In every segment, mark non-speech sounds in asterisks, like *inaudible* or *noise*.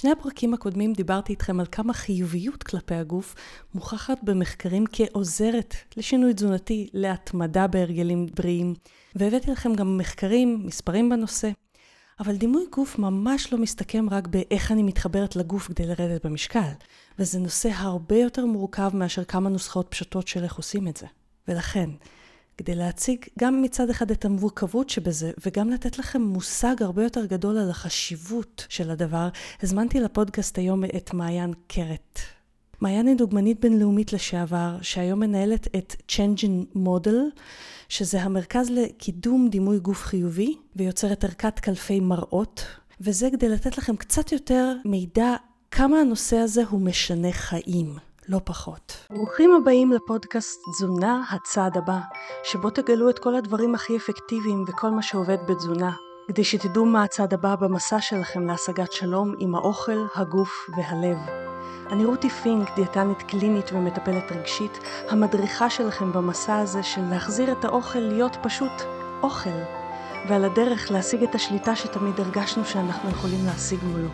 בשני הפרקים הקודמים דיברתי איתכם על כמה חיוביות כלפי הגוף מוכחת במחקרים כעוזרת לשינוי תזונתי, להתמדה בהרגלים בריאים, והבאתי לכם גם מחקרים, מספרים בנושא. אבל דימוי גוף ממש לא מסתכם רק באיך אני מתחברת לגוף כדי לרדת במשקל, וזה נושא הרבה יותר מורכב מאשר כמה נוסחאות פשוטות של איך עושים את זה. ולכן, כדי להציג גם מצד אחד את המורכבות שבזה, וגם לתת לכם מושג הרבה יותר גדול על החשיבות של הדבר, הזמנתי לפודקאסט היום את מעיין קרת. מעיין היא דוגמנית בינלאומית לשעבר, שהיום מנהלת את Changing Model, שזה המרכז לקידום דימוי גוף חיובי, ויוצרת ערכת קלפי מראות, וזה כדי לתת לכם קצת יותר מידע כמה הנושא הזה הוא משנה חיים. לא פחות. ברוכים הבאים לפודקאסט תזונה הצעד הבא, שבו תגלו את כל הדברים הכי אפקטיביים וכל מה שעובד בתזונה, כדי שתדעו מה הצעד הבא במסע שלכם להשגת שלום עם האוכל, הגוף והלב. אני רותי פינק, דיאטנית קלינית ומטפלת רגשית, המדריכה שלכם במסע הזה של להחזיר את האוכל להיות פשוט אוכל, ועל הדרך להשיג את השליטה שתמיד הרגשנו שאנחנו יכולים להשיג מולו.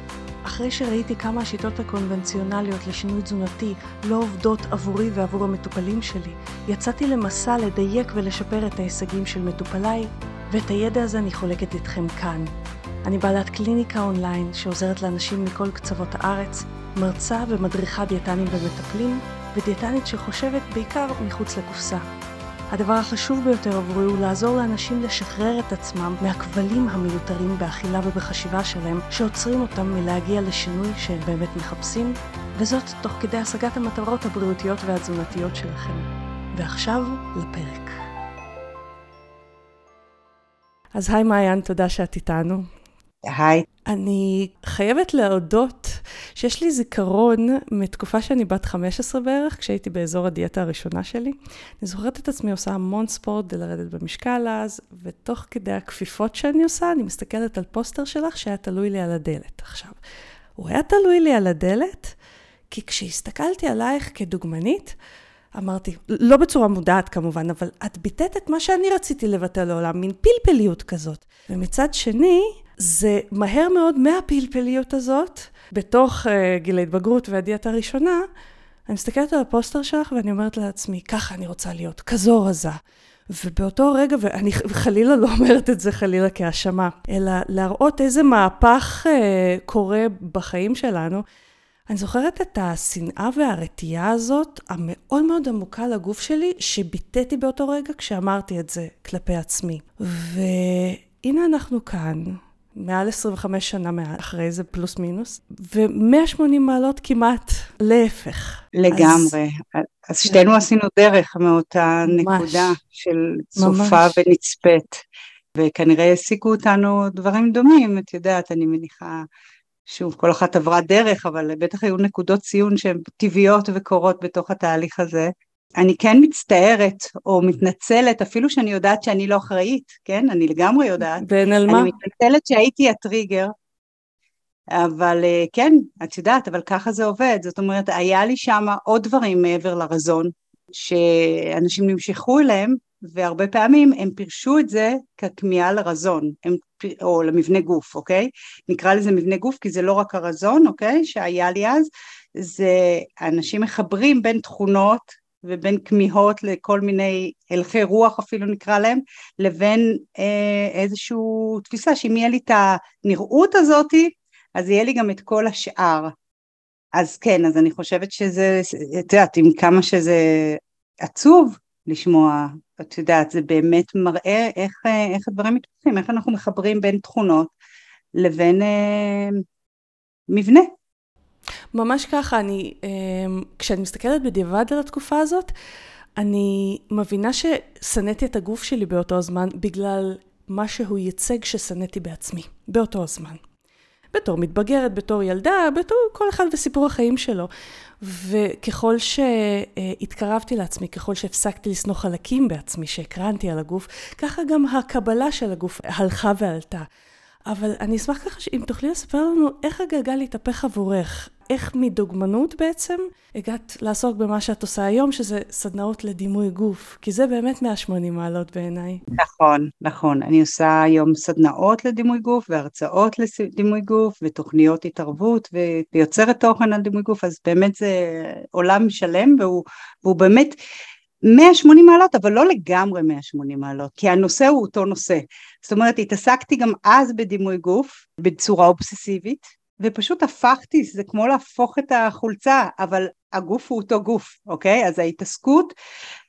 אחרי שראיתי כמה השיטות הקונבנציונליות לשינוי תזונתי לא עובדות עבורי ועבור המטופלים שלי, יצאתי למסע לדייק ולשפר את ההישגים של מטופליי, ואת הידע הזה אני חולקת איתכם כאן. אני בעלת קליניקה אונליין שעוזרת לאנשים מכל קצוות הארץ, מרצה ומדריכה דיאטנים ומטפלים, ודיאטנית שחושבת בעיקר מחוץ לקופסה. הדבר החשוב ביותר עבורי הוא לעזור לאנשים לשחרר את עצמם מהכבלים המיותרים באכילה ובחשיבה שלהם, שעוצרים אותם מלהגיע לשינוי שהם באמת מחפשים, וזאת תוך כדי השגת המטרות הבריאותיות והתזונתיות שלכם. ועכשיו, לפרק. אז היי מעיין, תודה שאת איתנו. היי. אני חייבת להודות שיש לי זיכרון מתקופה שאני בת 15 בערך, כשהייתי באזור הדיאטה הראשונה שלי. אני זוכרת את עצמי עושה המון ספורט כדי לרדת במשקל אז, ותוך כדי הכפיפות שאני עושה, אני מסתכלת על פוסטר שלך שהיה תלוי לי על הדלת. עכשיו, הוא היה תלוי לי על הדלת, כי כשהסתכלתי עלייך כדוגמנית, אמרתי, לא בצורה מודעת כמובן, אבל את ביטאת את מה שאני רציתי לבטא לעולם, מין פלפליות כזאת. ומצד שני, זה מהר מאוד מהפלפליות הזאת, בתוך uh, גיל ההתבגרות והדיאטה הראשונה, אני מסתכלת על הפוסטר שלך ואני אומרת לעצמי, ככה אני רוצה להיות, כזו רזה. ובאותו רגע, ואני חלילה לא אומרת את זה חלילה כהאשמה, אלא להראות איזה מהפך uh, קורה בחיים שלנו. אני זוכרת את השנאה והרתיעה הזאת, המאוד מאוד עמוקה לגוף שלי, שביטאתי באותו רגע כשאמרתי את זה כלפי עצמי. והנה אנחנו כאן, מעל 25 שנה אחרי זה, פלוס מינוס, ו-180 מעלות כמעט להפך. לגמרי. אז, אז שתינו כן. עשינו דרך מאותה ממש. נקודה של צופה ממש. ונצפית, וכנראה העסיקו אותנו דברים דומים, את יודעת, אני מניחה... שוב, כל אחת עברה דרך, אבל בטח היו נקודות ציון שהן טבעיות וקורות בתוך התהליך הזה. אני כן מצטערת או מתנצלת, אפילו שאני יודעת שאני לא אחראית, כן? אני לגמרי יודעת. ואין על מה? אני מתנצלת שהייתי הטריגר, אבל אה, כן, את יודעת, אבל ככה זה עובד. זאת אומרת, היה לי שם עוד דברים מעבר לרזון, שאנשים נמשכו אליהם, והרבה פעמים הם פירשו את זה ככמיהה לרזון, הם, או למבנה גוף, אוקיי? נקרא לזה מבנה גוף כי זה לא רק הרזון, אוקיי? שהיה לי אז, זה אנשים מחברים בין תכונות ובין כמיהות לכל מיני הלכי רוח אפילו נקרא להם, לבין אה, איזושהי תפיסה שאם יהיה לי את הנראות הזאתי, אז יהיה לי גם את כל השאר. אז כן, אז אני חושבת שזה, את יודעת, עם כמה שזה עצוב לשמוע, את יודעת, זה באמת מראה איך, איך הדברים מתפתחים, איך אנחנו מחברים בין תכונות לבין אה, מבנה. ממש ככה, אני, אמ, כשאני מסתכלת בדיעבד על התקופה הזאת, אני מבינה ששנאתי את הגוף שלי באותו הזמן בגלל מה שהוא ייצג ששנאתי בעצמי, באותו הזמן. בתור מתבגרת, בתור ילדה, בתור כל אחד וסיפור החיים שלו. וככל שהתקרבתי לעצמי, ככל שהפסקתי לשנוא חלקים בעצמי, שהקרנתי על הגוף, ככה גם הקבלה של הגוף הלכה ועלתה. אבל אני אשמח ככה אם תוכלי לספר לנו איך הגלגל התהפך עבורך. איך מדוגמנות בעצם הגעת לעסוק במה שאת עושה היום, שזה סדנאות לדימוי גוף, כי זה באמת 180 מעלות בעיניי. נכון, נכון. אני עושה היום סדנאות לדימוי גוף והרצאות לדימוי גוף ותוכניות התערבות ויוצרת תוכן על דימוי גוף, אז באמת זה עולם שלם והוא, והוא באמת 180 מעלות, אבל לא לגמרי 180 מעלות, כי הנושא הוא אותו נושא. זאת אומרת, התעסקתי גם אז בדימוי גוף בצורה אובססיבית, ופשוט הפכתי, זה כמו להפוך את החולצה, אבל הגוף הוא אותו גוף, אוקיי? אז ההתעסקות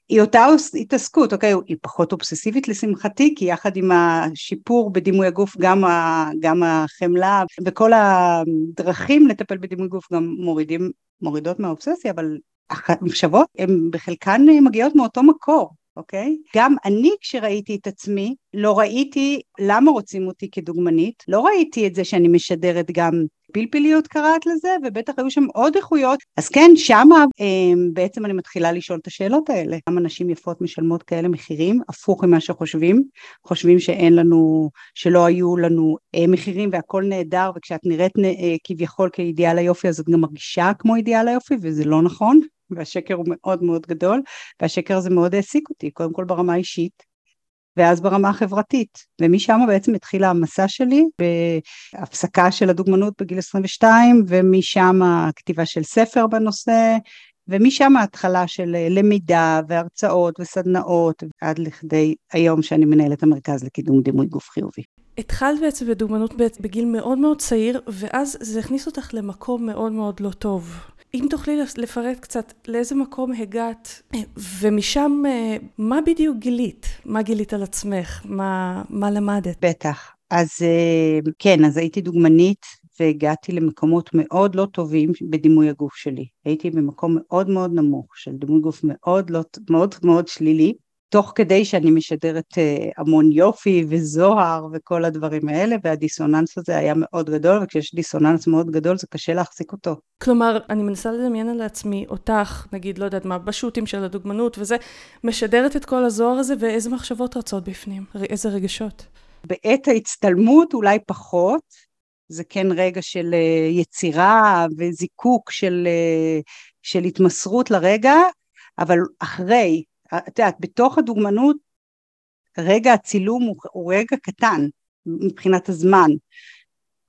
היא אותה התעסקות, אוקיי? היא פחות אובססיבית לשמחתי, כי יחד עם השיפור בדימוי הגוף, גם, ה, גם החמלה וכל הדרכים לטפל בדימוי גוף גם מורידים, מורידות מהאובססיה, אבל המחשבות הן בחלקן מגיעות מאותו מקור, אוקיי? גם אני כשראיתי את עצמי, לא ראיתי למה רוצים אותי כדוגמנית, לא ראיתי את זה שאני משדרת גם פלפיליות קראת לזה, ובטח היו שם עוד איכויות. אז כן, שמה אמ, בעצם אני מתחילה לשאול את השאלות האלה. כמה נשים יפות משלמות כאלה מחירים, הפוך ממה שחושבים, חושבים שאין לנו, שלא היו לנו אה, מחירים והכל נהדר, וכשאת נראית אה, כביכול כאידיאל היופי, אז את גם מרגישה כמו אידיאל היופי, וזה לא נכון. והשקר הוא מאוד מאוד גדול, והשקר הזה מאוד העסיק אותי, קודם כל ברמה האישית, ואז ברמה החברתית. ומשם בעצם התחילה המסע שלי בהפסקה של הדוגמנות בגיל 22, ומשם הכתיבה של ספר בנושא, ומשם ההתחלה של למידה והרצאות וסדנאות, עד לכדי היום שאני מנהלת המרכז לקידום דימוי גוף חיובי. התחלת בעצם בדוגמנות בגיל מאוד מאוד צעיר, ואז זה הכניס אותך למקום מאוד מאוד לא טוב. אם תוכלי לפרט קצת לאיזה מקום הגעת, ומשם מה בדיוק גילית? מה גילית על עצמך? מה, מה למדת? בטח. אז כן, אז הייתי דוגמנית והגעתי למקומות מאוד לא טובים בדימוי הגוף שלי. הייתי במקום מאוד מאוד נמוך של דימוי גוף מאוד לא, מאוד מאוד שלילי. תוך כדי שאני משדרת אה, המון יופי וזוהר וכל הדברים האלה, והדיסוננס הזה היה מאוד גדול, וכשיש דיסוננס מאוד גדול זה קשה להחזיק אותו. כלומר, אני מנסה לדמיין על עצמי אותך, נגיד, לא יודעת מה, בשו"תים של הדוגמנות וזה, משדרת את כל הזוהר הזה, ואיזה מחשבות רצות בפנים? איזה רגשות? בעת ההצטלמות אולי פחות, זה כן רגע של אה, יצירה וזיקוק של, אה, של התמסרות לרגע, אבל אחרי, את יודעת, בתוך הדוגמנות, רגע הצילום הוא, הוא רגע קטן מבחינת הזמן.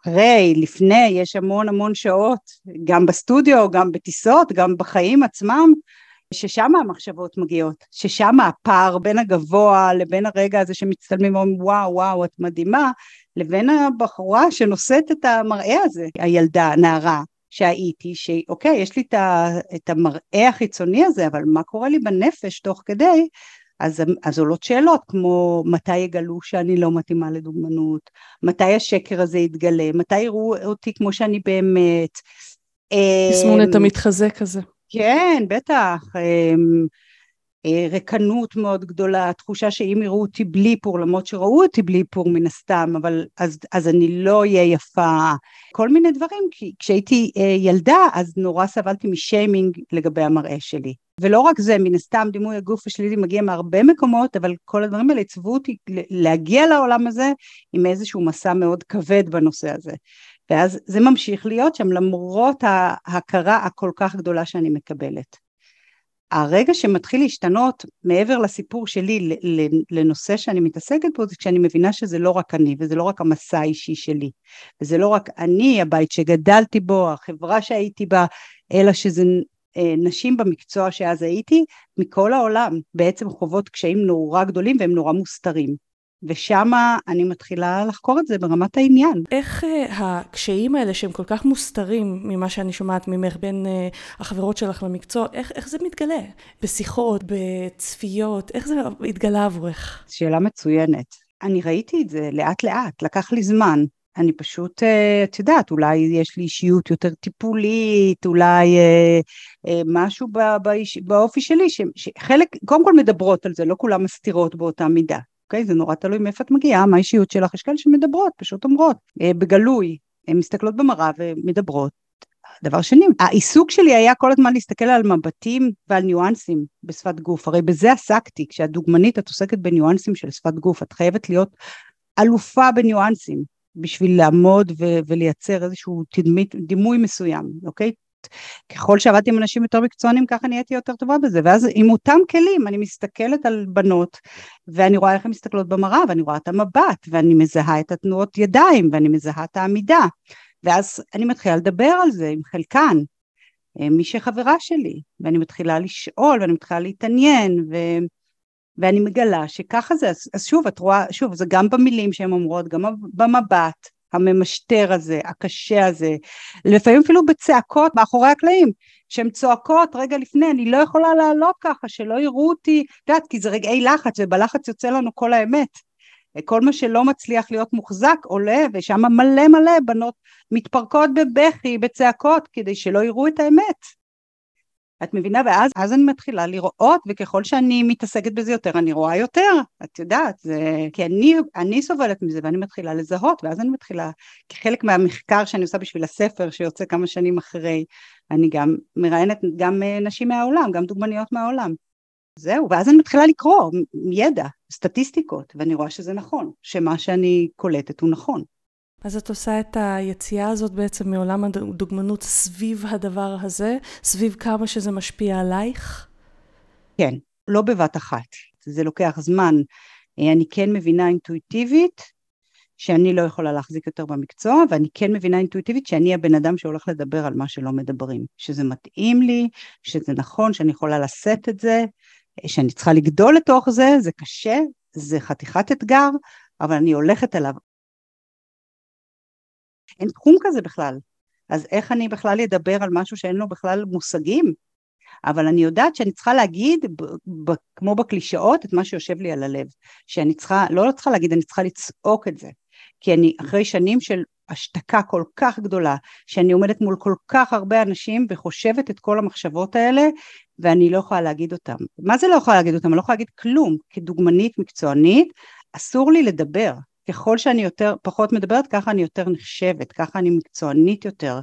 אחרי, לפני, יש המון המון שעות, גם בסטודיו, גם בטיסות, גם בחיים עצמם, ששם המחשבות מגיעות, ששם הפער בין הגבוה לבין הרגע הזה שמצטלמים ואומרים וואו וואו את מדהימה, לבין הבחורה שנושאת את המראה הזה, הילדה, הנערה, שהייתי, שאוקיי, יש לי את המראה החיצוני הזה, אבל מה קורה לי בנפש תוך כדי? אז, אז עולות שאלות כמו מתי יגלו שאני לא מתאימה לדוגמנות, מתי השקר הזה יתגלה, מתי יראו אותי כמו שאני באמת. תסמונת אמ, המתחזק הזה. כן, בטח. אה, רקנות מאוד גדולה, תחושה שאם יראו אותי בלי איפור, למרות שראו אותי בלי איפור מן הסתם, אבל אז, אז אני לא אהיה יפה, כל מיני דברים, כי כשהייתי אה, ילדה אז נורא סבלתי משיימינג לגבי המראה שלי. ולא רק זה, מן הסתם דימוי הגוף השלילי מגיע מהרבה מקומות, אבל כל הדברים האלה עיצבו אותי להגיע לעולם הזה עם איזשהו מסע מאוד כבד בנושא הזה. ואז זה ממשיך להיות שם למרות ההכרה הכל כך גדולה שאני מקבלת. הרגע שמתחיל להשתנות מעבר לסיפור שלי לנושא שאני מתעסקת בו זה כשאני מבינה שזה לא רק אני וזה לא רק המסע האישי שלי וזה לא רק אני הבית שגדלתי בו החברה שהייתי בה אלא שזה אה, נשים במקצוע שאז הייתי מכל העולם. בעצם חוות קשיים נורא גדולים והם נורא מוסתרים ושם אני מתחילה לחקור את זה ברמת העניין. איך uh, הקשיים האלה שהם כל כך מוסתרים ממה שאני שומעת ממך בין uh, החברות שלך למקצוע, איך, איך זה מתגלה? בשיחות, בצפיות, איך זה התגלה עבורך? שאלה מצוינת. אני ראיתי את זה לאט לאט, לקח לי זמן. אני פשוט, אה, את יודעת, אולי יש לי אישיות יותר טיפולית, אולי אה, אה, משהו באיש, באופי שלי, שחלק, קודם כל מדברות על זה, לא כולם מסתירות באותה מידה. אוקיי? זה נורא תלוי מאיפה את מגיעה, מה האישיות שלך, יש כאלה שמדברות, פשוט אומרות, אה, בגלוי, הן מסתכלות במראה ומדברות. דבר שני, העיסוק שלי היה כל הזמן להסתכל על מבטים ועל ניואנסים בשפת גוף, הרי בזה עסקתי, כשאת דוגמנית את עוסקת בניואנסים של שפת גוף, את חייבת להיות אלופה בניואנסים, בשביל לעמוד ו- ולייצר איזשהו תדמית, דימוי מסוים, אוקיי? ככל שעבדתי עם אנשים יותר מקצוענים ככה נהייתי יותר טובה בזה. ואז עם אותם כלים אני מסתכלת על בנות ואני רואה איך הן מסתכלות במראה ואני רואה את המבט ואני מזהה את התנועות ידיים ואני מזהה את העמידה. ואז אני מתחילה לדבר על זה עם חלקן אה, מי שחברה שלי ואני מתחילה לשאול ואני מתחילה להתעניין ו... ואני מגלה שככה זה. אז, שוב את רואה שוב זה גם במילים שהן אומרות גם במבט הממשטר הזה, הקשה הזה, לפעמים אפילו בצעקות מאחורי הקלעים, שהן צועקות רגע לפני, אני לא יכולה לעלות ככה, שלא יראו אותי, את יודעת, כי זה רגעי לחץ, ובלחץ יוצא לנו כל האמת. כל מה שלא מצליח להיות מוחזק עולה, ושם מלא מלא בנות מתפרקות בבכי, בצעקות, כדי שלא יראו את האמת. את מבינה? ואז אז אני מתחילה לראות, וככל שאני מתעסקת בזה יותר, אני רואה יותר, את יודעת, זה... כי אני, אני סובלת מזה, ואני מתחילה לזהות, ואז אני מתחילה, כחלק מהמחקר שאני עושה בשביל הספר, שיוצא כמה שנים אחרי, אני גם מראיינת גם אה, נשים מהעולם, גם דוגמניות מהעולם. זהו, ואז אני מתחילה לקרוא ידע, סטטיסטיקות, ואני רואה שזה נכון, שמה שאני קולטת הוא נכון. אז את עושה את היציאה הזאת בעצם מעולם הדוגמנות סביב הדבר הזה, סביב כמה שזה משפיע עלייך? כן, לא בבת אחת, זה לוקח זמן. אני כן מבינה אינטואיטיבית שאני לא יכולה להחזיק יותר במקצוע, ואני כן מבינה אינטואיטיבית שאני הבן אדם שהולך לדבר על מה שלא מדברים, שזה מתאים לי, שזה נכון, שאני יכולה לשאת את זה, שאני צריכה לגדול לתוך זה, זה קשה, זה חתיכת אתגר, אבל אני הולכת עליו. אין תחום כזה בכלל. אז איך אני בכלל אדבר על משהו שאין לו בכלל מושגים? אבל אני יודעת שאני צריכה להגיד, ב- ב- כמו בקלישאות, את מה שיושב לי על הלב. שאני צריכה, לא צריכה להגיד, אני צריכה לצעוק את זה. כי אני אחרי שנים של השתקה כל כך גדולה, שאני עומדת מול כל כך הרבה אנשים וחושבת את כל המחשבות האלה, ואני לא יכולה להגיד אותם. מה זה לא יכולה להגיד אותם? אני לא יכולה להגיד כלום. כדוגמנית מקצוענית, אסור לי לדבר. ככל שאני יותר, פחות מדברת, ככה אני יותר נחשבת, ככה אני מקצוענית יותר.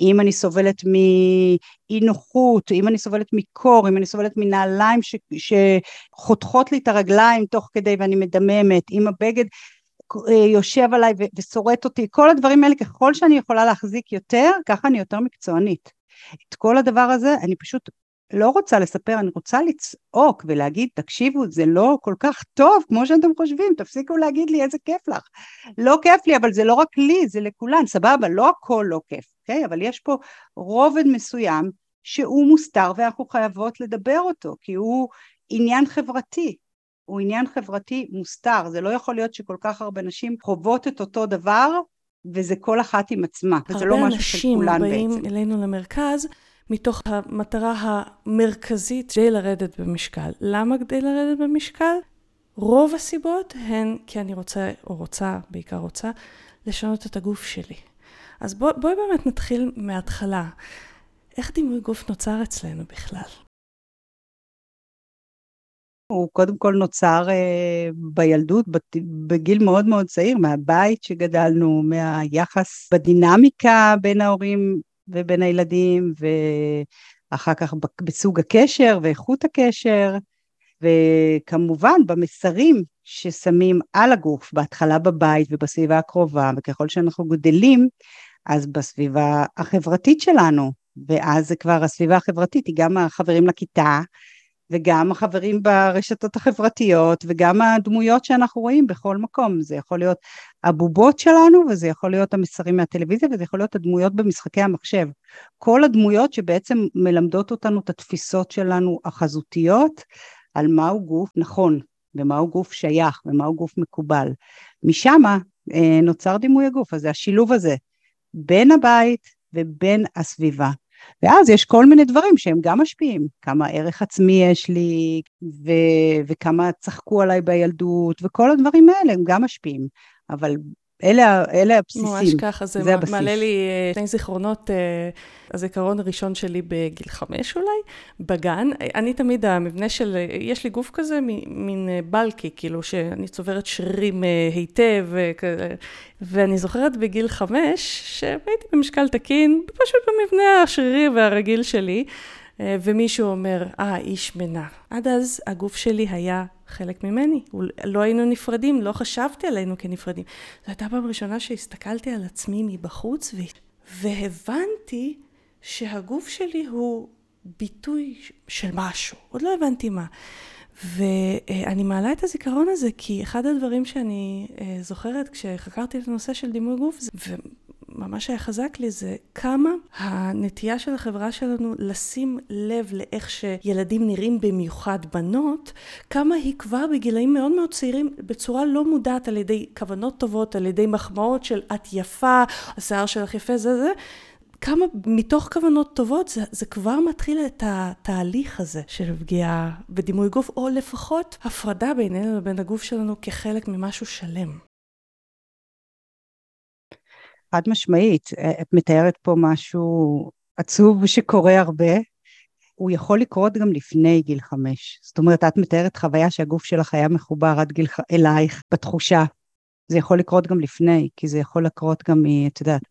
אם אני סובלת מאי נוחות, אם אני סובלת מקור, אם אני סובלת מנעליים ש, שחותכות לי את הרגליים תוך כדי ואני מדממת, אם הבגד אה, יושב עליי ושורט אותי, כל הדברים האלה, ככל שאני יכולה להחזיק יותר, ככה אני יותר מקצוענית. את כל הדבר הזה אני פשוט לא רוצה לספר, אני רוצה לצעוק ולהגיד, תקשיבו, זה לא כל כך טוב כמו שאתם חושבים, תפסיקו להגיד לי איזה כיף לך. לא כיף לי, אבל זה לא רק לי, זה לכולן, סבבה, לא הכל לא כיף, אוקיי? אבל יש פה רובד מסוים שהוא מוסתר ואנחנו חייבות לדבר אותו, כי הוא עניין חברתי. הוא עניין חברתי מוסתר, זה לא יכול להיות שכל כך הרבה נשים חוות את אותו דבר וזה כל אחת עם עצמה, וזה לא משהו של כולן בעצם. הרבה אנשים באים אלינו למרכז מתוך המטרה המרכזית כדי לרדת במשקל. למה כדי לרדת במשקל? רוב הסיבות הן כי אני רוצה, או רוצה, בעיקר רוצה, לשנות את הגוף שלי. אז בוא, בואי באמת נתחיל מההתחלה. איך דימוי גוף נוצר אצלנו בכלל? הוא קודם כל נוצר אה, בילדות, בגיל מאוד מאוד צעיר, מהבית שגדלנו, מהיחס בדינמיקה בין ההורים ובין הילדים, ואחר כך בסוג הקשר ואיכות הקשר, וכמובן במסרים ששמים על הגוף, בהתחלה בבית ובסביבה הקרובה, וככל שאנחנו גדלים, אז בסביבה החברתית שלנו, ואז זה כבר הסביבה החברתית, היא גם החברים לכיתה, וגם החברים ברשתות החברתיות וגם הדמויות שאנחנו רואים בכל מקום. זה יכול להיות הבובות שלנו וזה יכול להיות המסרים מהטלוויזיה וזה יכול להיות הדמויות במשחקי המחשב. כל הדמויות שבעצם מלמדות אותנו את התפיסות שלנו החזותיות על מהו גוף נכון ומהו גוף שייך ומהו גוף מקובל. משם אה, נוצר דימוי הגוף, אז זה השילוב הזה בין הבית ובין הסביבה. ואז יש כל מיני דברים שהם גם משפיעים, כמה ערך עצמי יש לי, ו- וכמה צחקו עליי בילדות, וכל הדברים האלה הם גם משפיעים, אבל אלה, אלה הבסיסים, ממש ככה, זה, זה הבסיס. מעלה לי אה, שני זיכרונות, אה, הזיכרון הראשון שלי בגיל חמש אולי, בגן. אני תמיד, המבנה של, יש לי גוף כזה, מין בלקי, כאילו שאני צוברת שרירים אה, היטב, ואני זוכרת בגיל חמש, שהייתי במשקל תקין, פשוט במבנה השרירי והרגיל שלי, ומישהו אומר, אה, איש מנה. עד אז הגוף שלי היה חלק ממני. לא היינו נפרדים, לא חשבתי עלינו כנפרדים. זו הייתה פעם ראשונה שהסתכלתי על עצמי מבחוץ, והבנתי שהגוף שלי הוא ביטוי של משהו. עוד לא הבנתי מה. ואני מעלה את הזיכרון הזה כי אחד הדברים שאני אה, זוכרת כשחקרתי את הנושא של דימוי גוף, וממש היה חזק לי, זה כמה הנטייה של החברה שלנו לשים לב לאיך שילדים נראים, במיוחד בנות, כמה היא כבר בגילאים מאוד מאוד צעירים, בצורה לא מודעת על ידי כוונות טובות, על ידי מחמאות של את יפה, השיער שלך יפה, זה זה. כמה מתוך כוונות טובות זה, זה כבר מתחיל את התהליך הזה של פגיעה בדימוי גוף, או לפחות הפרדה בינינו לבין הגוף שלנו כחלק ממשהו שלם. חד משמעית, את מתארת פה משהו עצוב שקורה הרבה, הוא יכול לקרות גם לפני גיל חמש. זאת אומרת, את מתארת חוויה שהגוף שלך היה מחובר עד גיל, אלייך בתחושה. זה יכול לקרות גם לפני, כי זה יכול לקרות גם, את יודעת,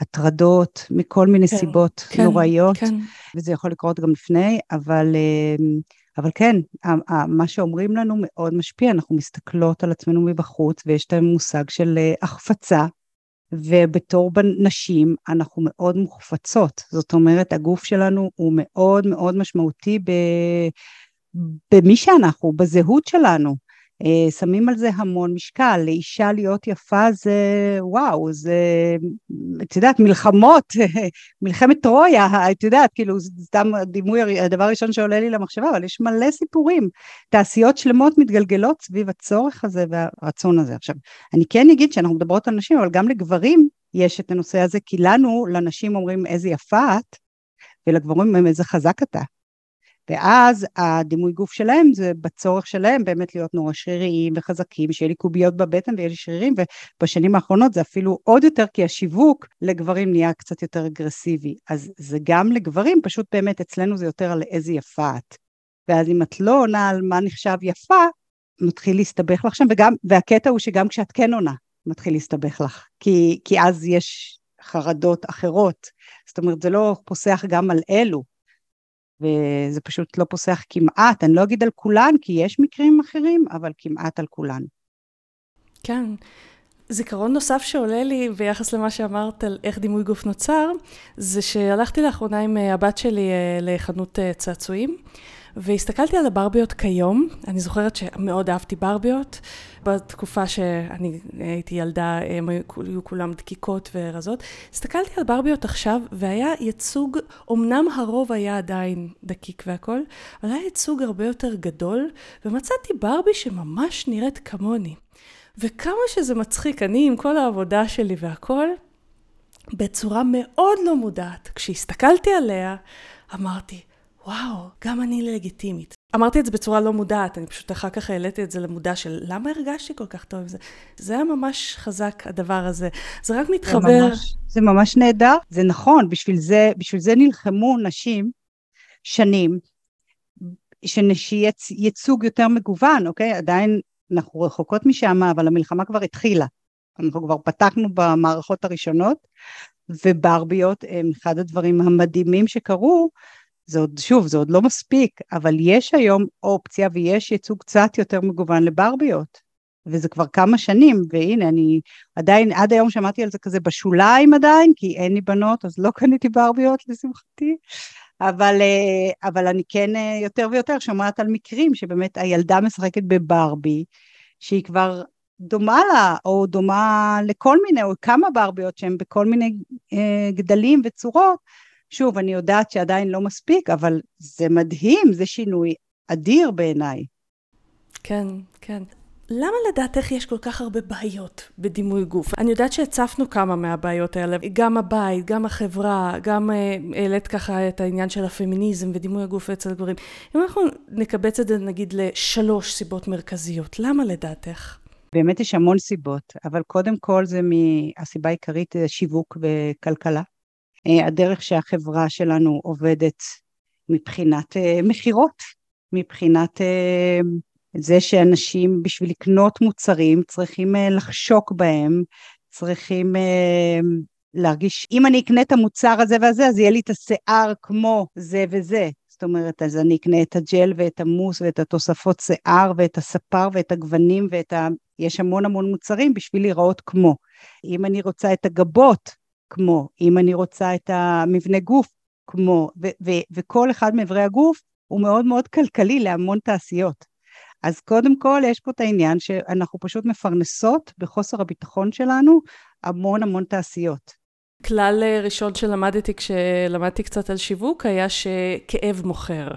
הטרדות, מכל מיני כן, סיבות כן, נוראיות, כן. וזה יכול לקרות גם לפני, אבל, אמ, אבל כן, מה שאומרים לנו מאוד משפיע, אנחנו מסתכלות על עצמנו מבחוץ, ויש להם מושג של אה, החפצה, ובתור נשים אנחנו מאוד מוחפצות, זאת אומרת הגוף שלנו הוא מאוד מאוד משמעותי ב, במי שאנחנו, בזהות שלנו. אה, שמים על זה המון משקל, לאישה להיות יפה זה וואו, זה, את יודעת, מלחמות, *laughs* מלחמת טרויה, את יודעת, כאילו, סתם דימוי, הדבר הראשון שעולה לי למחשבה, אבל יש מלא סיפורים, תעשיות שלמות מתגלגלות סביב הצורך הזה והרצון הזה. עכשיו, אני כן אגיד שאנחנו מדברות על נשים, אבל גם לגברים יש את הנושא הזה, כי לנו, לנשים אומרים איזה יפה את, ולגברים אומרים איזה חזק אתה. ואז הדימוי גוף שלהם זה בצורך שלהם באמת להיות נורא שריריים וחזקים, שיהיה לי קוביות בבטן ויהיה לי שרירים, ובשנים האחרונות זה אפילו עוד יותר, כי השיווק לגברים נהיה קצת יותר אגרסיבי. אז זה גם לגברים, פשוט באמת אצלנו זה יותר על איזה יפה את. ואז אם את לא עונה על מה נחשב יפה, מתחיל להסתבך לך שם, וגם, והקטע הוא שגם כשאת כן עונה, מתחיל להסתבך לך, כי, כי אז יש חרדות אחרות. זאת אומרת, זה לא פוסח גם על אלו, וזה פשוט לא פוסח כמעט, אני לא אגיד על כולן, כי יש מקרים אחרים, אבל כמעט על כולן. כן. זיכרון נוסף שעולה לי ביחס למה שאמרת על איך דימוי גוף נוצר, זה שהלכתי לאחרונה עם אה, הבת שלי אה, לחנות אה, צעצועים. והסתכלתי על הברביות כיום, אני זוכרת שמאוד אהבתי ברביות. בתקופה שאני הייתי ילדה, הם היו כולם דקיקות ורזות. הסתכלתי על ברביות עכשיו, והיה ייצוג, אמנם הרוב היה עדיין דקיק והכל, אבל היה ייצוג הרבה יותר גדול, ומצאתי ברבי שממש נראית כמוני. וכמה שזה מצחיק, אני עם כל העבודה שלי והכל, בצורה מאוד לא מודעת, כשהסתכלתי עליה, אמרתי, וואו, גם אני לגיטימית. אמרתי את זה בצורה לא מודעת, אני פשוט אחר כך העליתי את זה למודע של למה הרגשתי כל כך טוב עם זה. זה היה ממש חזק, הדבר הזה. זה רק מתחבר... זה ממש, זה ממש נהדר, זה נכון, בשביל זה, בשביל זה נלחמו נשים שנים, שיהיה ייצוג יותר מגוון, אוקיי? עדיין אנחנו רחוקות משם, אבל המלחמה כבר התחילה. אנחנו כבר פתחנו במערכות הראשונות, וברביות הם אחד הדברים המדהימים שקרו, זה עוד, שוב, זה עוד לא מספיק, אבל יש היום אופציה ויש ייצוג קצת יותר מגוון לברביות. וזה כבר כמה שנים, והנה, אני עדיין, עד היום שמעתי על זה כזה בשוליים עדיין, כי אין לי בנות, אז לא קניתי ברביות לשמחתי, אבל, אה, אבל אני כן אה, יותר ויותר שומעת על מקרים שבאמת הילדה משחקת בברבי, שהיא כבר דומה לה, או דומה לכל מיני, או כמה ברביות שהן בכל מיני אה, גדלים וצורות, שוב, אני יודעת שעדיין לא מספיק, אבל זה מדהים, זה שינוי אדיר בעיניי. כן, כן. למה לדעתך יש כל כך הרבה בעיות בדימוי גוף? אני יודעת שהצפנו כמה מהבעיות האלה, גם הבית, גם החברה, גם אה, העלית ככה את העניין של הפמיניזם ודימוי הגוף אצל הגברים. אם אנחנו נקבץ את זה נגיד לשלוש סיבות מרכזיות, למה לדעתך? באמת יש המון סיבות, אבל קודם כל זה מהסיבה העיקרית שיווק וכלכלה. אה, הדרך שהחברה שלנו עובדת מבחינת אה, מכירות, מבחינת אה, זה שאנשים בשביל לקנות מוצרים צריכים לחשוק בהם, צריכים להרגיש, אם אני אקנה את המוצר הזה והזה, אז יהיה לי את השיער כמו זה וזה. זאת אומרת, אז אני אקנה את הג'ל ואת המוס ואת התוספות שיער ואת הספר ואת הגוונים ואת ה... יש המון המון מוצרים בשביל להיראות כמו. אם אני רוצה את הגבות, כמו. אם אני רוצה את המבנה גוף, כמו. ו- ו- וכל אחד מאיברי הגוף הוא מאוד מאוד כלכלי להמון תעשיות. אז קודם כל יש פה את העניין שאנחנו פשוט מפרנסות בחוסר הביטחון שלנו המון המון תעשיות. כלל אה, ראשון שלמדתי כשלמדתי קצת על שיווק היה שכאב מוכר.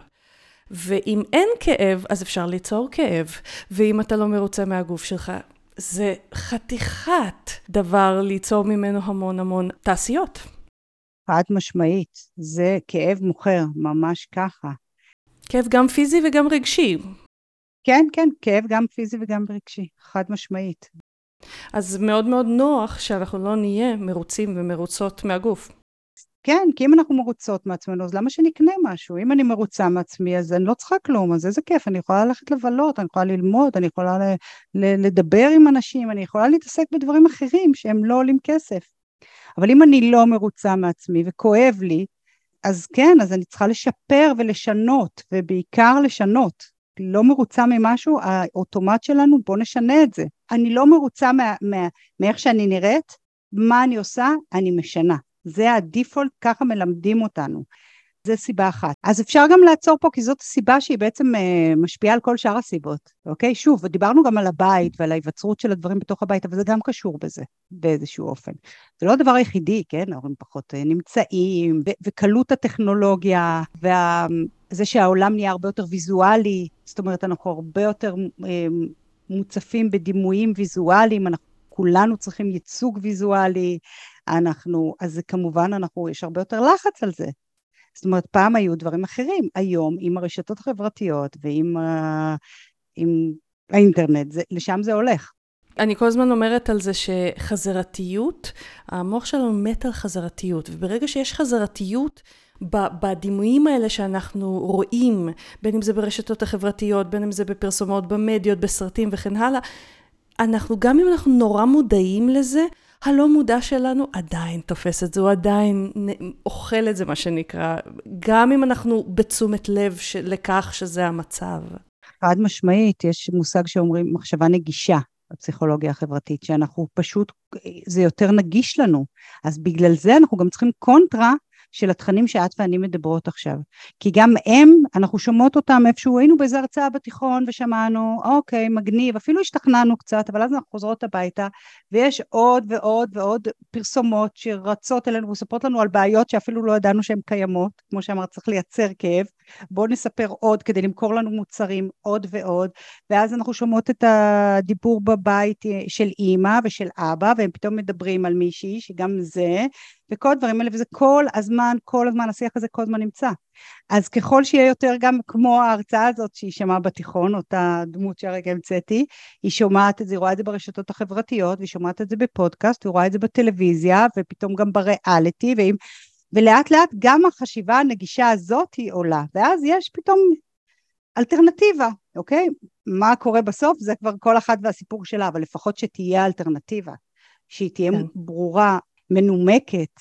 ואם אין כאב, אז אפשר ליצור כאב. ואם אתה לא מרוצה מהגוף שלך, זה חתיכת דבר ליצור ממנו המון המון תעשיות. חד משמעית, זה כאב מוכר, ממש ככה. כאב גם פיזי וגם רגשי. כן, כן, כאב גם פיזי וגם רגשי, חד משמעית. אז מאוד מאוד נוח שאנחנו לא נהיה מרוצים ומרוצות מהגוף. כן, כי אם אנחנו מרוצות מעצמנו, אז למה שנקנה משהו? אם אני מרוצה מעצמי, אז אני לא צריכה כלום, אז איזה כיף, אני יכולה ללכת לבלות, אני יכולה ללמוד, אני יכולה ל- ל- לדבר עם אנשים, אני יכולה להתעסק בדברים אחרים שהם לא עולים כסף. אבל אם אני לא מרוצה מעצמי וכואב לי, אז כן, אז אני צריכה לשפר ולשנות, ובעיקר לשנות. לא מרוצה ממשהו, האוטומט שלנו, בוא נשנה את זה. אני לא מרוצה מה, מה, מאיך שאני נראית, מה אני עושה? אני משנה. זה הדיפולט, ככה מלמדים אותנו. זה סיבה אחת. אז אפשר גם לעצור פה, כי זאת סיבה שהיא בעצם אה, משפיעה על כל שאר הסיבות, אוקיי? שוב, דיברנו גם על הבית ועל ההיווצרות של הדברים בתוך הבית, אבל זה גם קשור בזה, באיזשהו אופן. זה לא הדבר היחידי, כן? ההורים פחות אה, נמצאים, ו- וקלות הטכנולוגיה, וזה וה- שהעולם נהיה הרבה יותר ויזואלי, זאת אומרת, אנחנו הרבה יותר אה, מוצפים בדימויים ויזואליים, אנחנו כולנו צריכים ייצוג ויזואלי, אנחנו, אז כמובן אנחנו, יש הרבה יותר לחץ על זה. זאת אומרת, פעם היו דברים אחרים, היום עם הרשתות החברתיות ועם ה... עם האינטרנט, זה, לשם זה הולך. אני כל הזמן אומרת על זה שחזרתיות, המוח שלנו מת על חזרתיות, וברגע שיש חזרתיות בדימויים האלה שאנחנו רואים, בין אם זה ברשתות החברתיות, בין אם זה בפרסומות, במדיות, בסרטים וכן הלאה, אנחנו, גם אם אנחנו נורא מודעים לזה, הלא מודע שלנו עדיין תופס את זה, הוא עדיין אוכל את זה, מה שנקרא, גם אם אנחנו בתשומת לב של, לכך שזה המצב. חד משמעית, יש מושג שאומרים מחשבה נגישה בפסיכולוגיה החברתית, שאנחנו פשוט, זה יותר נגיש לנו. אז בגלל זה אנחנו גם צריכים קונטרה של התכנים שאת ואני מדברות עכשיו. כי גם הם, אנחנו שומעות אותם איפשהו, היינו באיזה הרצאה בתיכון ושמענו, אוקיי, מגניב, אפילו השתכנענו קצת, אבל אז אנחנו חוזרות הביתה, ויש עוד ועוד ועוד פרסומות שרצות אלינו ומספרות לנו על בעיות שאפילו לא ידענו שהן קיימות, כמו שאמרת, צריך לייצר כאב, בואו נספר עוד כדי למכור לנו מוצרים עוד ועוד, ואז אנחנו שומעות את הדיבור בבית של אימא ושל אבא, והם פתאום מדברים על מישהי, שגם זה, וכל הדברים האלה, וזה כל הזמן, כל הזמן, השיח הזה כל הזמן נמצא. אז ככל שיהיה יותר גם כמו ההרצאה הזאת שהיא שמעה בתיכון, אותה דמות שהרגע המצאתי, היא שומעת את זה, היא רואה את זה ברשתות החברתיות, והיא שומעת את זה בפודקאסט, היא רואה את זה בטלוויזיה, ופתאום גם בריאליטי, ואם... ולאט לאט גם החשיבה הנגישה הזאת היא עולה, ואז יש פתאום אלטרנטיבה, אוקיי? מה קורה בסוף זה כבר כל אחת והסיפור שלה, אבל לפחות שתהיה אלטרנטיבה, שהיא תהיה כן. ברורה, מנומקת,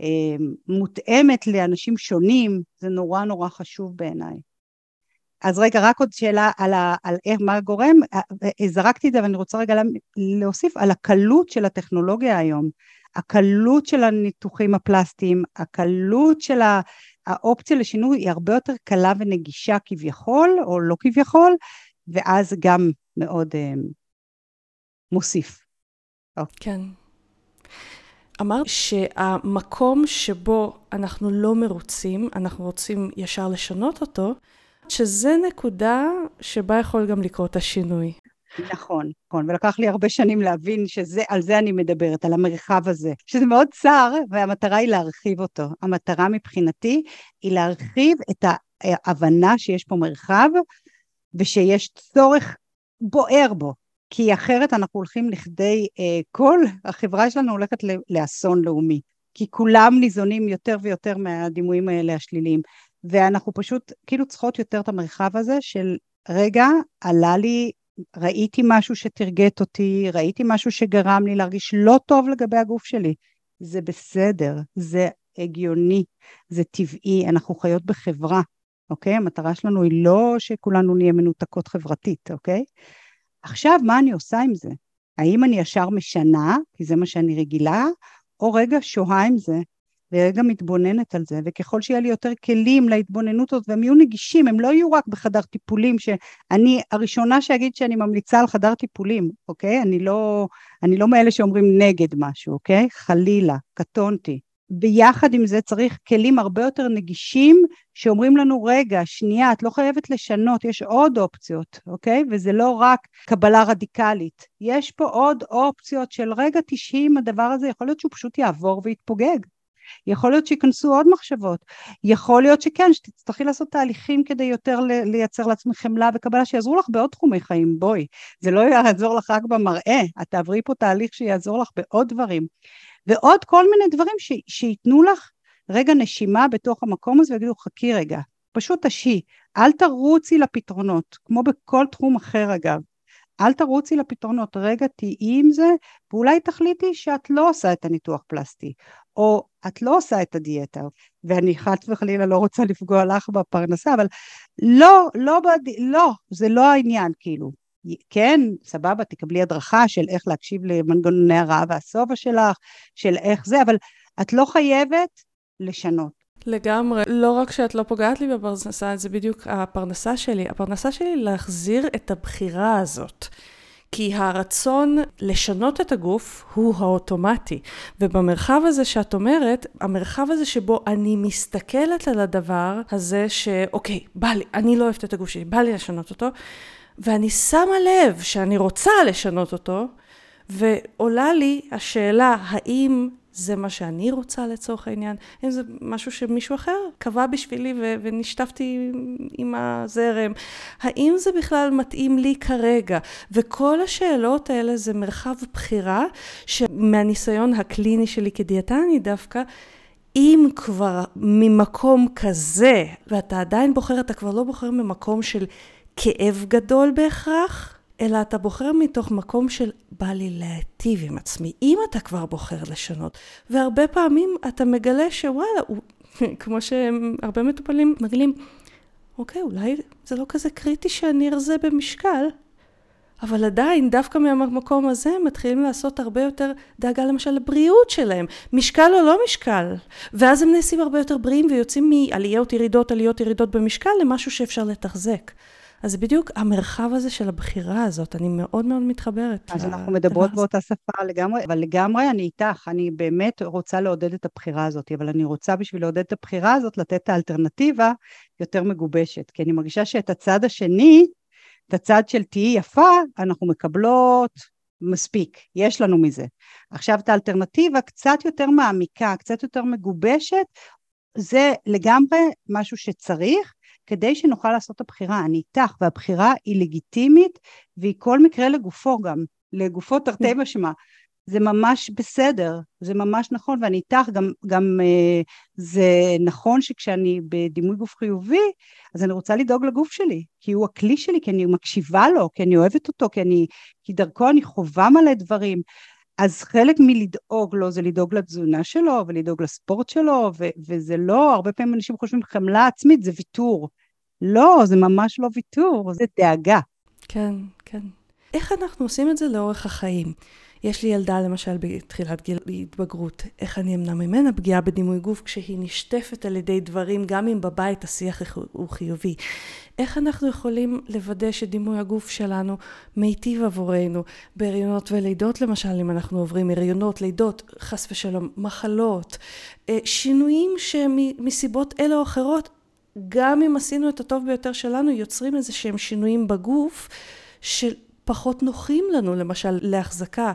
אה, מותאמת לאנשים שונים, זה נורא נורא חשוב בעיניי. אז רגע, רק עוד שאלה על, ה, על איך, מה גורם, אה, אה, זרקתי את זה, אבל אני רוצה רגע להוסיף על הקלות של הטכנולוגיה היום. הקלות של הניתוחים הפלסטיים, הקלות של האופציה לשינוי היא הרבה יותר קלה ונגישה כביכול, או לא כביכול, ואז גם מאוד אה, מוסיף. כן. אמרת שהמקום שבו אנחנו לא מרוצים, אנחנו רוצים ישר לשנות אותו, שזה נקודה שבה יכול גם לקרות השינוי. נכון, נכון, ולקח לי הרבה שנים להבין שעל זה אני מדברת, על המרחב הזה, שזה מאוד צר, והמטרה היא להרחיב אותו. המטרה מבחינתי היא להרחיב את ההבנה שיש פה מרחב, ושיש צורך בוער בו, כי אחרת אנחנו הולכים לכדי, אה, כל החברה שלנו הולכת לאסון לאומי, כי כולם ניזונים יותר ויותר מהדימויים האלה השליליים, ואנחנו פשוט כאילו צריכות יותר את המרחב הזה של רגע, עלה לי, ראיתי משהו שתרגט אותי, ראיתי משהו שגרם לי להרגיש לא טוב לגבי הגוף שלי, זה בסדר, זה הגיוני, זה טבעי, אנחנו חיות בחברה, אוקיי? המטרה שלנו היא לא שכולנו נהיה מנותקות חברתית, אוקיי? עכשיו, מה אני עושה עם זה? האם אני ישר משנה, כי זה מה שאני רגילה, או רגע שוהה עם זה, ורגע מתבוננת על זה, וככל שיהיה לי יותר כלים להתבוננות הזאת, והם יהיו נגישים, הם לא יהיו רק בחדר טיפולים, שאני הראשונה שאגיד שאני ממליצה על חדר טיפולים, אוקיי? אני לא, אני לא מאלה שאומרים נגד משהו, אוקיי? חלילה, קטונתי. ביחד עם זה צריך כלים הרבה יותר נגישים שאומרים לנו רגע, שנייה, את לא חייבת לשנות, יש עוד אופציות, אוקיי? וזה לא רק קבלה רדיקלית, יש פה עוד אופציות של רגע 90 הדבר הזה יכול להיות שהוא פשוט יעבור ויתפוגג. יכול להיות שייכנסו עוד מחשבות, יכול להיות שכן, שתצטרכי לעשות תהליכים כדי יותר לייצר לעצמך חמלה וקבלה שיעזרו לך בעוד תחומי חיים, בואי, זה לא יעזור לך רק במראה, את תעברי פה תהליך שיעזור לך בעוד דברים. ועוד כל מיני דברים ש, שייתנו לך רגע נשימה בתוך המקום הזה ויגידו חכי רגע, פשוט תשי, אל תרוצי לפתרונות, כמו בכל תחום אחר אגב, אל תרוצי לפתרונות, רגע תהיי עם זה, ואולי תחליטי שאת לא עושה את הניתוח פלסטי, או את לא עושה את הדיאטה, ואני חס וחלילה לא רוצה לפגוע לך בפרנסה, אבל לא, לא, בד... לא, זה לא העניין, כאילו. כן, סבבה, תקבלי הדרכה של איך להקשיב למנגנוני הרעה והשובע שלך, של איך זה, אבל את לא חייבת לשנות. לגמרי. לא רק שאת לא פוגעת לי בפרנסה, זה בדיוק הפרנסה שלי. הפרנסה שלי להחזיר את הבחירה הזאת. כי הרצון לשנות את הגוף הוא האוטומטי. ובמרחב הזה שאת אומרת, המרחב הזה שבו אני מסתכלת על הדבר הזה שאוקיי, בא לי, אני לא אוהבת את הגוף שלי, בא לי לשנות אותו, ואני שמה לב שאני רוצה לשנות אותו, ועולה לי השאלה האם זה מה שאני רוצה לצורך העניין, אם זה משהו שמישהו אחר קבע בשבילי ו- ונשטפתי עם הזרם, האם זה בכלל מתאים לי כרגע? וכל השאלות האלה זה מרחב בחירה שמהניסיון הקליני שלי כדיאטני דווקא, אם כבר ממקום כזה, ואתה עדיין בוחר, אתה כבר לא בוחר ממקום של כאב גדול בהכרח, אלא אתה בוחר מתוך מקום של בא לי להיטיב עם עצמי, אם אתה כבר בוחר לשנות. והרבה פעמים אתה מגלה שוואלה, הוא, *laughs* כמו שהרבה מטופלים מגלים, אוקיי, אולי זה לא כזה קריטי שאני ארזה במשקל, אבל עדיין, דווקא מהמקום הזה, הם מתחילים לעשות הרבה יותר דאגה למשל לבריאות שלהם, משקל או לא משקל. ואז הם נעשים הרבה יותר בריאים ויוצאים מעליות ירידות, עליות ירידות במשקל, למשהו שאפשר לתחזק. אז זה בדיוק המרחב הזה של הבחירה הזאת, אני מאוד מאוד מתחברת. אז אנחנו מדברות באותה שפה לגמרי, אבל לגמרי אני איתך, אני באמת רוצה לעודד את הבחירה הזאת, אבל אני רוצה בשביל לעודד את הבחירה הזאת, לתת את האלטרנטיבה יותר מגובשת, כי אני מרגישה שאת הצד השני, את הצד של תהיי יפה, אנחנו מקבלות מספיק, יש לנו מזה. עכשיו את האלטרנטיבה קצת יותר מעמיקה, קצת יותר מגובשת, זה לגמרי משהו שצריך, כדי שנוכל לעשות את הבחירה. אני איתך, והבחירה היא לגיטימית, והיא כל מקרה לגופו גם, לגופו תרתי. משמע. זה ממש בסדר, זה ממש נכון, ואני איתך, גם, גם אה, זה נכון שכשאני בדימוי גוף חיובי, אז אני רוצה לדאוג לגוף שלי, כי הוא הכלי שלי, כי אני מקשיבה לו, כי אני אוהבת אותו, כי, אני, כי דרכו אני חווה מלא דברים. אז חלק מלדאוג לו זה לדאוג לתזונה שלו ולדאוג לספורט שלו, ו- וזה לא, הרבה פעמים אנשים חושבים חמלה עצמית זה ויתור. לא, זה ממש לא ויתור, זה דאגה. כן, כן. איך אנחנו עושים את זה לאורך החיים? יש לי ילדה למשל בתחילת גיל התבגרות, איך אני אמנע ממנה פגיעה בדימוי גוף כשהיא נשטפת על ידי דברים, גם אם בבית השיח הוא חיובי. איך אנחנו יכולים לוודא שדימוי הגוף שלנו מיטיב עבורנו בהריונות ולידות למשל, אם אנחנו עוברים הריונות, לידות, חס ושלום, מחלות, אה, שינויים שמסיבות אלה או אחרות, גם אם עשינו את הטוב ביותר שלנו, יוצרים איזה שהם שינויים בגוף של... פחות נוחים לנו, למשל, להחזקה.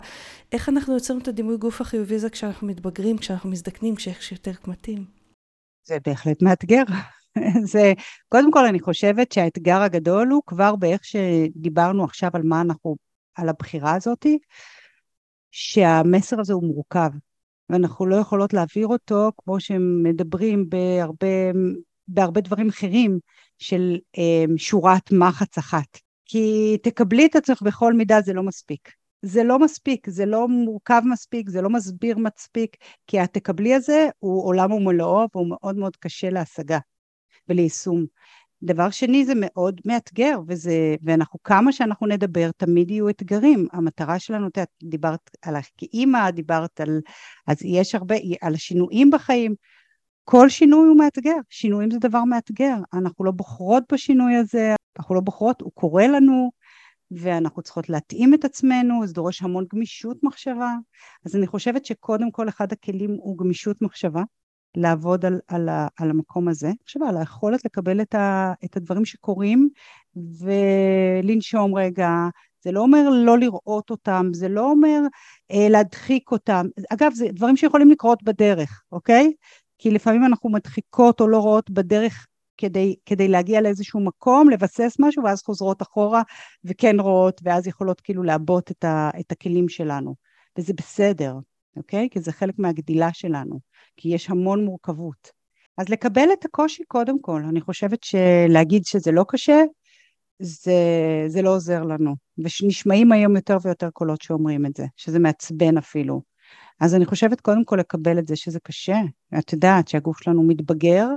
איך אנחנו יוצרים את הדימוי גוף החיובי הזה כשאנחנו מתבגרים, כשאנחנו מזדקנים, כשיש יותר קמטים? זה בהחלט מאתגר. *laughs* זה, קודם כל אני חושבת שהאתגר הגדול הוא כבר באיך שדיברנו עכשיו על מה אנחנו, על הבחירה הזאתי, שהמסר הזה הוא מורכב, ואנחנו לא יכולות להעביר אותו כמו שמדברים בהרבה, בהרבה דברים אחרים של אה, שורת מחץ אחת. כי תקבלי את עצמך בכל מידה זה לא מספיק. זה לא מספיק, זה לא מורכב מספיק, זה לא מסביר מספיק, כי התקבלי הזה הוא עולם ומלואו והוא מאוד מאוד קשה להשגה וליישום. דבר שני זה מאוד מאתגר, וזה, ואנחנו כמה שאנחנו נדבר תמיד יהיו אתגרים. המטרה שלנו, את דיברת על כאימא, דיברת על, אז יש הרבה, על השינויים בחיים. כל שינוי הוא מאתגר, שינויים זה דבר מאתגר, אנחנו לא בוחרות בשינוי הזה, אנחנו לא בוחרות, הוא קורה לנו, ואנחנו צריכות להתאים את עצמנו, זה דורש המון גמישות מחשבה, אז אני חושבת שקודם כל אחד הכלים הוא גמישות מחשבה, לעבוד על, על, על המקום הזה, עכשיו על היכולת לקבל את, ה, את הדברים שקורים ולנשום רגע, זה לא אומר לא לראות אותם, זה לא אומר אה, להדחיק אותם, אגב זה דברים שיכולים לקרות בדרך, אוקיי? כי לפעמים אנחנו מדחיקות או לא רואות בדרך כדי, כדי להגיע לאיזשהו מקום, לבסס משהו, ואז חוזרות אחורה וכן רואות, ואז יכולות כאילו לעבות את, ה, את הכלים שלנו. וזה בסדר, אוקיי? כי זה חלק מהגדילה שלנו, כי יש המון מורכבות. אז לקבל את הקושי קודם כל, אני חושבת שלהגיד שזה לא קשה, זה, זה לא עוזר לנו. ונשמעים היום יותר ויותר קולות שאומרים את זה, שזה מעצבן אפילו. אז אני חושבת קודם כל לקבל את זה שזה קשה. את יודעת שהגוף שלנו מתבגר,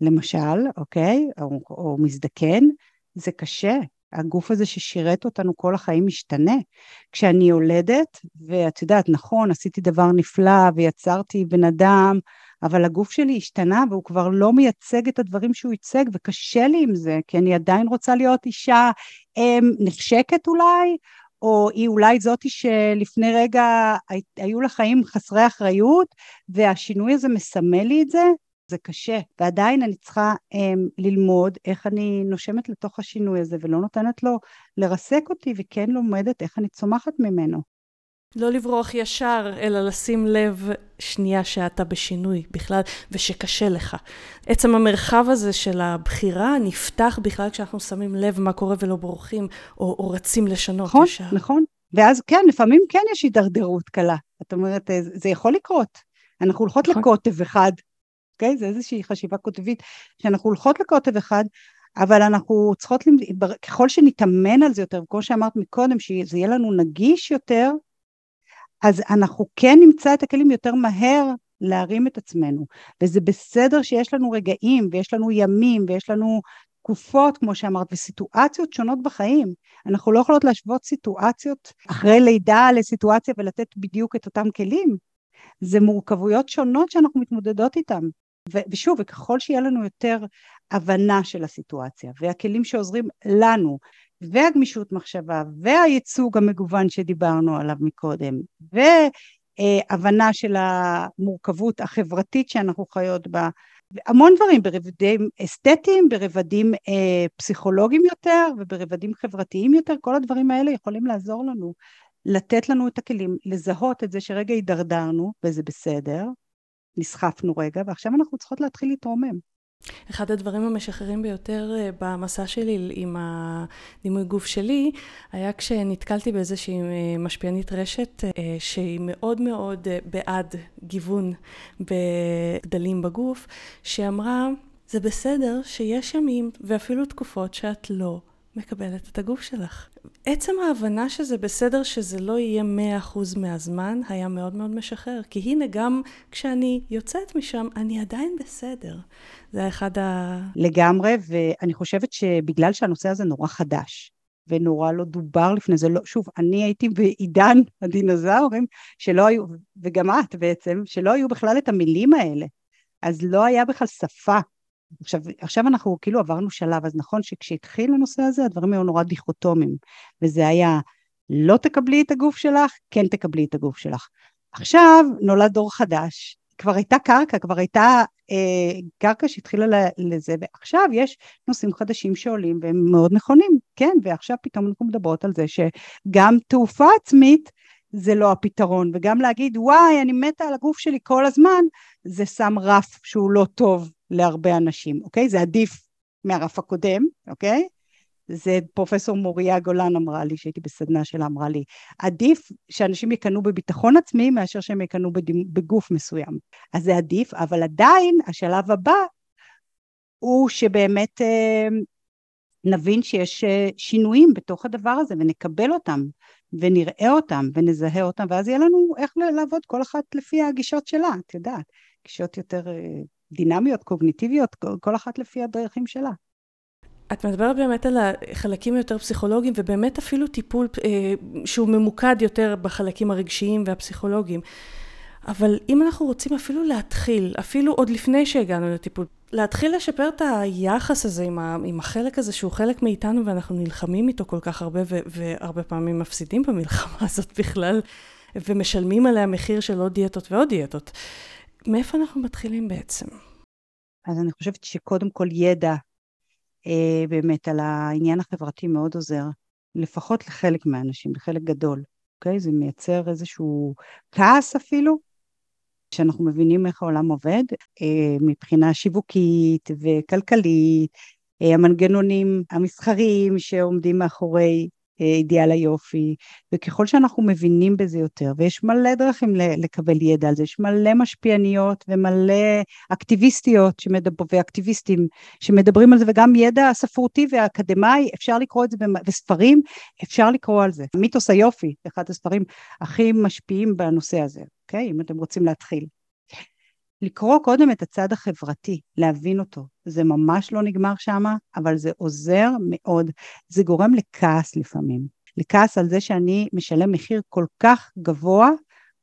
למשל, אוקיי, או, או מזדקן, זה קשה. הגוף הזה ששירת אותנו כל החיים משתנה. כשאני יולדת, ואת יודעת, נכון, עשיתי דבר נפלא ויצרתי בן אדם, אבל הגוף שלי השתנה והוא כבר לא מייצג את הדברים שהוא ייצג, וקשה לי עם זה, כי אני עדיין רוצה להיות אישה אמ, נחשקת אולי, או היא אולי זאתי שלפני רגע היו לה חיים חסרי אחריות, והשינוי הזה מסמל לי את זה, זה קשה, ועדיין אני צריכה um, ללמוד איך אני נושמת לתוך השינוי הזה ולא נותנת לו לרסק אותי וכן לומדת איך אני צומחת ממנו. לא לברוח ישר, אלא לשים לב שנייה שאתה בשינוי בכלל, ושקשה לך. עצם המרחב הזה של הבחירה נפתח בכלל כשאנחנו שמים לב מה קורה ולא בורחים, או, או רצים לשנות נכון, ישר. נכון, נכון. ואז כן, לפעמים כן יש הידרדרות קלה. את אומרת, זה יכול לקרות. אנחנו הולכות נכון. לקוטב אחד, אוקיי? זה איזושהי חשיבה קוטבית, שאנחנו הולכות לקוטב אחד, אבל אנחנו צריכות, ככל שנתאמן על זה יותר, כמו שאמרת מקודם, שזה יהיה לנו נגיש יותר, אז אנחנו כן נמצא את הכלים יותר מהר להרים את עצמנו. וזה בסדר שיש לנו רגעים, ויש לנו ימים, ויש לנו תקופות, כמו שאמרת, וסיטואציות שונות בחיים. אנחנו לא יכולות להשוות סיטואציות אחרי לידה לסיטואציה ולתת בדיוק את אותם כלים. זה מורכבויות שונות שאנחנו מתמודדות איתן. ושוב, וככל שיהיה לנו יותר הבנה של הסיטואציה, והכלים שעוזרים לנו, והגמישות מחשבה, והייצוג המגוון שדיברנו עליו מקודם, והבנה של המורכבות החברתית שאנחנו חיות בה, המון דברים ברבדים אסתטיים, ברבדים אה, פסיכולוגיים יותר וברבדים חברתיים יותר, כל הדברים האלה יכולים לעזור לנו, לתת לנו את הכלים, לזהות את זה שרגע הידרדרנו, וזה בסדר, נסחפנו רגע, ועכשיו אנחנו צריכות להתחיל להתרומם. אחד הדברים המשחררים ביותר אה, במסע שלי עם הדימוי גוף שלי, היה כשנתקלתי באיזושהי אה, משפיענית רשת אה, שהיא מאוד מאוד בעד גיוון בגדלים בגוף, שאמרה, זה בסדר שיש ימים ואפילו תקופות שאת לא מקבלת את הגוף שלך. עצם ההבנה שזה בסדר שזה לא יהיה מאה אחוז מהזמן, היה מאוד מאוד משחרר. כי הנה, גם כשאני יוצאת משם, אני עדיין בסדר. זה אחד ה... לגמרי, ואני חושבת שבגלל שהנושא הזה נורא חדש, ונורא לא דובר לפני זה, לא, שוב, אני הייתי בעידן *laughs* הדינוזאורים, שלא היו, וגם את בעצם, שלא היו בכלל את המילים האלה. אז לא היה בכלל שפה עכשיו, עכשיו אנחנו כאילו עברנו שלב, אז נכון שכשהתחיל הנושא הזה, הדברים היו נורא דיכוטומיים, וזה היה לא תקבלי את הגוף שלך, כן תקבלי את הגוף שלך. עכשיו נולד דור חדש, כבר הייתה קרקע, כבר הייתה אה, קרקע שהתחילה לזה, ועכשיו יש נושאים חדשים שעולים והם מאוד נכונים, כן, ועכשיו פתאום אנחנו מדברות על זה שגם תעופה עצמית זה לא הפתרון, וגם להגיד וואי אני מתה על הגוף שלי כל הזמן, זה שם רף שהוא לא טוב להרבה אנשים, אוקיי? זה עדיף מהרף הקודם, אוקיי? זה פרופסור מוריה גולן אמרה לי, שהייתי בסדנה שלה, אמרה לי, עדיף שאנשים יקנו בביטחון עצמי מאשר שהם יקנו בגוף מסוים. אז זה עדיף, אבל עדיין השלב הבא הוא שבאמת אה, נבין שיש אה, שינויים בתוך הדבר הזה ונקבל אותם ונראה אותם ונזהה אותם, ואז יהיה לנו איך לעבוד כל אחת לפי הגישות שלה, את יודעת, גישות יותר אה, דינמיות, קוגניטיביות, כל אחת לפי הדרכים שלה. את מדברת באמת על החלקים היותר פסיכולוגיים, ובאמת אפילו טיפול אה, שהוא ממוקד יותר בחלקים הרגשיים והפסיכולוגיים. אבל אם אנחנו רוצים אפילו להתחיל, אפילו עוד לפני שהגענו לטיפול, להתחיל לשפר את היחס הזה עם, ה, עם החלק הזה שהוא חלק מאיתנו ואנחנו נלחמים איתו כל כך הרבה ו, והרבה פעמים מפסידים במלחמה *laughs* הזאת בכלל ומשלמים עליה מחיר של עוד דיאטות ועוד דיאטות. מאיפה אנחנו מתחילים בעצם? אז אני חושבת שקודם כל ידע אה, באמת על העניין החברתי מאוד עוזר, לפחות לחלק מהאנשים, לחלק גדול, אוקיי? זה מייצר איזשהו כעס אפילו, שאנחנו מבינים איך העולם עובד, אה, מבחינה שיווקית וכלכלית, אה, המנגנונים המסחריים שעומדים מאחורי אידיאל היופי, וככל שאנחנו מבינים בזה יותר, ויש מלא דרכים לקבל ידע על זה, יש מלא משפיעניות ומלא אקטיביסטיות שמדבר, ואקטיביסטים שמדברים על זה, וגם ידע ספרותי ואקדמאי, אפשר לקרוא את זה, וספרים, אפשר לקרוא על זה. מיתוס היופי, אחד הספרים הכי משפיעים בנושא הזה, אוקיי? אם אתם רוצים להתחיל. לקרוא קודם את הצד החברתי, להבין אותו. זה ממש לא נגמר שם, אבל זה עוזר מאוד. זה גורם לכעס לפעמים. לכעס על זה שאני משלם מחיר כל כך גבוה,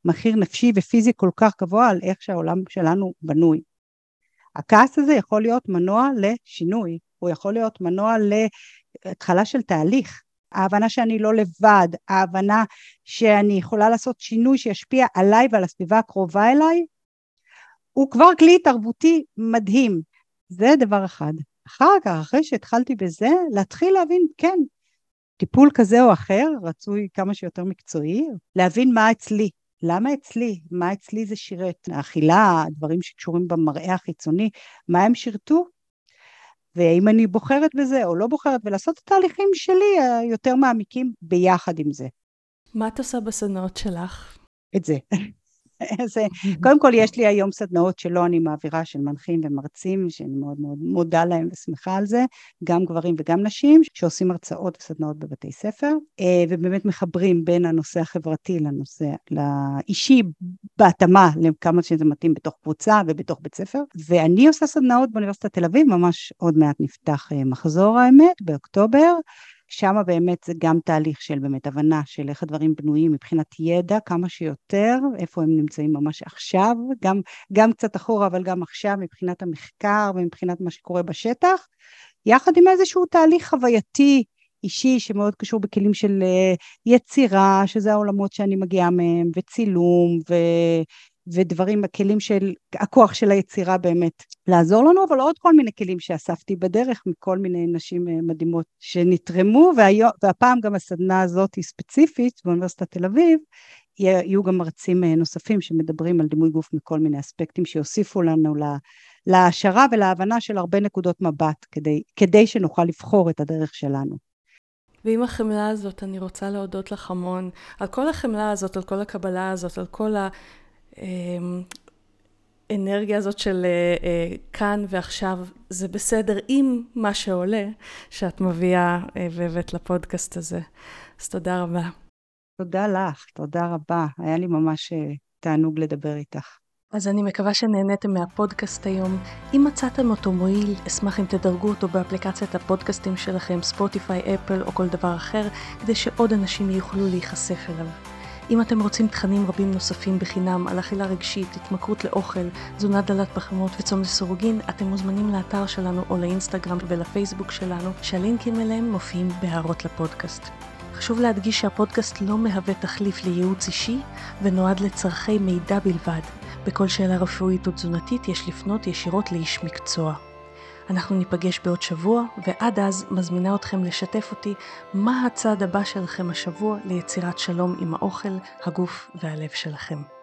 מחיר נפשי ופיזי כל כך גבוה על איך שהעולם שלנו בנוי. הכעס הזה יכול להיות מנוע לשינוי, הוא יכול להיות מנוע להתחלה של תהליך. ההבנה שאני לא לבד, ההבנה שאני יכולה לעשות שינוי שישפיע עליי ועל הסביבה הקרובה אליי, הוא כבר כלי התערבותי מדהים. זה דבר אחד. אחר כך, אחרי שהתחלתי בזה, להתחיל להבין, כן, טיפול כזה או אחר, רצוי כמה שיותר מקצועי, להבין מה אצלי, למה אצלי, מה אצלי זה שירת, האכילה, דברים שקשורים במראה החיצוני, מה הם שירתו, והאם אני בוחרת בזה או לא בוחרת, ולעשות את התהליכים שלי היותר מעמיקים ביחד עם זה. מה את עושה בסדנאות שלך? את זה. *laughs* זה, *laughs* קודם כל יש לי היום סדנאות שלא אני מעבירה של מנחים ומרצים שאני מאוד מאוד מודה להם ושמחה על זה גם גברים וגם נשים שעושים הרצאות וסדנאות בבתי ספר אה, ובאמת מחברים בין הנושא החברתי לנושא לאישי בהתאמה לכמה שזה מתאים בתוך קבוצה ובתוך בית ספר. ואני עושה סדנאות באוניברסיטת תל אביב ממש עוד מעט נפתח אה, מחזור האמת באוקטובר שם באמת זה גם תהליך של באמת הבנה של איך הדברים בנויים מבחינת ידע כמה שיותר, איפה הם נמצאים ממש עכשיו, גם, גם קצת אחורה אבל גם עכשיו מבחינת המחקר ומבחינת מה שקורה בשטח, יחד עם איזשהו תהליך חווייתי אישי שמאוד קשור בכלים של אה, יצירה, שזה העולמות שאני מגיעה מהם, וצילום, ו... ודברים, הכלים של, הכוח של היצירה באמת לעזור לנו, אבל עוד כל מיני כלים שאספתי בדרך מכל מיני נשים אה, מדהימות שנתרמו, והיום, והפעם גם הסדנה הזאת היא ספציפית באוניברסיטת תל אביב, יהיו גם מרצים אה, נוספים שמדברים על דימוי גוף מכל מיני אספקטים שיוסיפו לנו להעשרה ולהבנה של הרבה נקודות מבט, כדי, כדי שנוכל לבחור את הדרך שלנו. ועם החמלה הזאת אני רוצה להודות לך המון, על כל החמלה הזאת, על כל הקבלה הזאת, על כל. האנרגיה אמ, הזאת של אה, אה, כאן ועכשיו, זה בסדר עם מה שעולה, שאת מביאה אה, והבאת לפודקאסט הזה. אז תודה רבה. תודה לך, תודה רבה. היה לי ממש תענוג לדבר איתך. אז אני מקווה שנהניתם מהפודקאסט היום. אם מצאתם אותו מועיל, אשמח אם תדרגו אותו באפליקציית הפודקאסטים שלכם, ספוטיפיי, אפל או כל דבר אחר, כדי שעוד אנשים יוכלו להיחשף אליו. אם אתם רוצים תכנים רבים נוספים בחינם על אכילה רגשית, התמכרות לאוכל, תזונה דלת פחמות וצום לסירוגין, אתם מוזמנים לאתר שלנו או לאינסטגרם ולפייסבוק שלנו, שהלינקים אליהם מופיעים בהערות לפודקאסט. חשוב להדגיש שהפודקאסט לא מהווה תחליף לייעוץ אישי ונועד לצורכי מידע בלבד. בכל שאלה רפואית או תזונתית יש לפנות ישירות לאיש מקצוע. אנחנו ניפגש בעוד שבוע, ועד אז מזמינה אתכם לשתף אותי מה הצעד הבא שלכם השבוע ליצירת שלום עם האוכל, הגוף והלב שלכם.